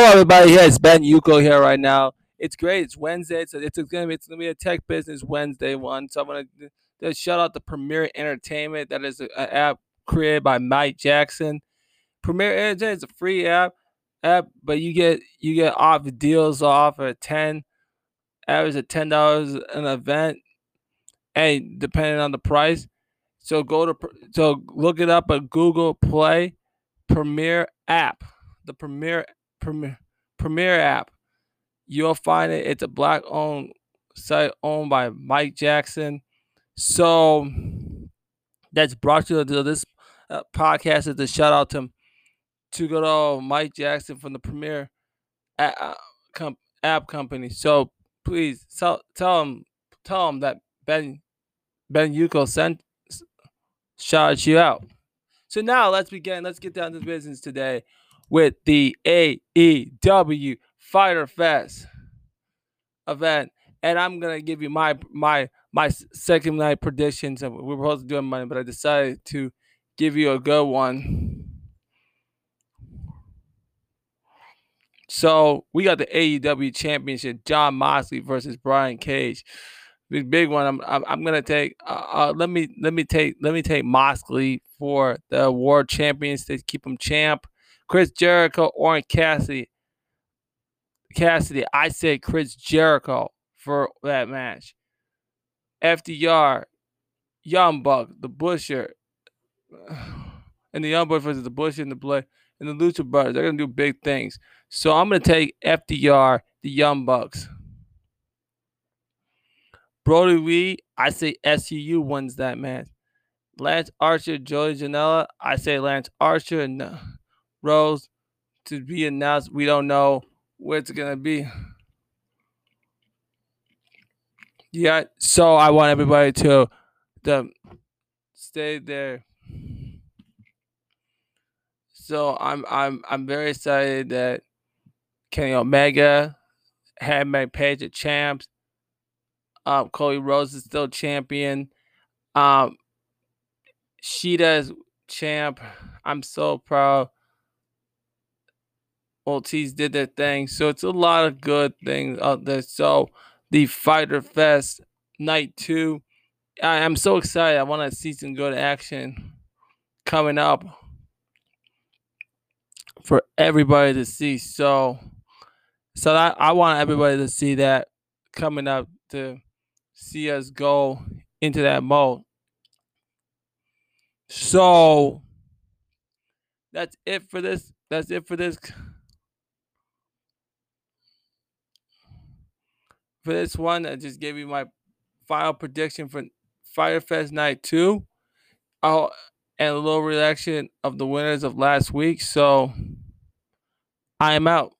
Hello, everybody. Here it's Ben Yuko here right now. It's great. It's Wednesday. It's, it's gonna be it's gonna be a tech business Wednesday one. So I want to shout out the Premier Entertainment. That is an app created by Mike Jackson. Premier Entertainment is a free app app, but you get you get off deals off at ten, average at ten dollars an event, and depending on the price. So go to so look it up at Google Play Premier app, the Premier Premier app. You'll find it. It's a black owned site owned by Mike Jackson. So that's brought to this uh, podcast is a shout out to to go to Mike Jackson from the Premier app, app company. So please tell tell him tell him that Ben Ben Yuko sent shout you out. So now let's begin. Let's get down to business today with the AEW Fighter Fest event, and I'm gonna give you my my my second night predictions. We were supposed to do Monday, but I decided to give you a good one. So we got the AEW Championship, Jon Moxley versus Brian Cage. Big big one. I'm I'm, gonna take. Uh, uh, let me let me take let me take Moxley for the World Champions to keep him champ. Chris Jericho, Orange Cassidy. Cassidy, I said Chris Jericho for that match. FTR, Young Buck, the Butcher, and the Young Buck versus the Butcher and the Blade and the Lucha Brothers. They're gonna do big things. So I'm gonna take FTR, the Young Bucks. Brodie Lee, I say SCU wins that match. Lance Archer, Joey Janela, I say Lance Archer and uh, Rose to be announced. We don't know where it's gonna be. Yeah, so I want everybody to to stay there. So I'm I'm I'm very excited that Kenny Omega Hangman Page of champs. Um, Cody Rhodes is still champion. Um, Shida's champ. I'm so proud. Ortiz did their thing. So it's a lot of good things out there. So the Fighter Fest night two. I am so excited. I want to see some good action coming up for everybody to see. So so that I want everybody to see that coming up to see us go into that mode. So that's it for this. That's it for this for this one. I just gave you my final prediction for Firefest Night 2. Oh, and a little reaction of the winners of last week. So I am out.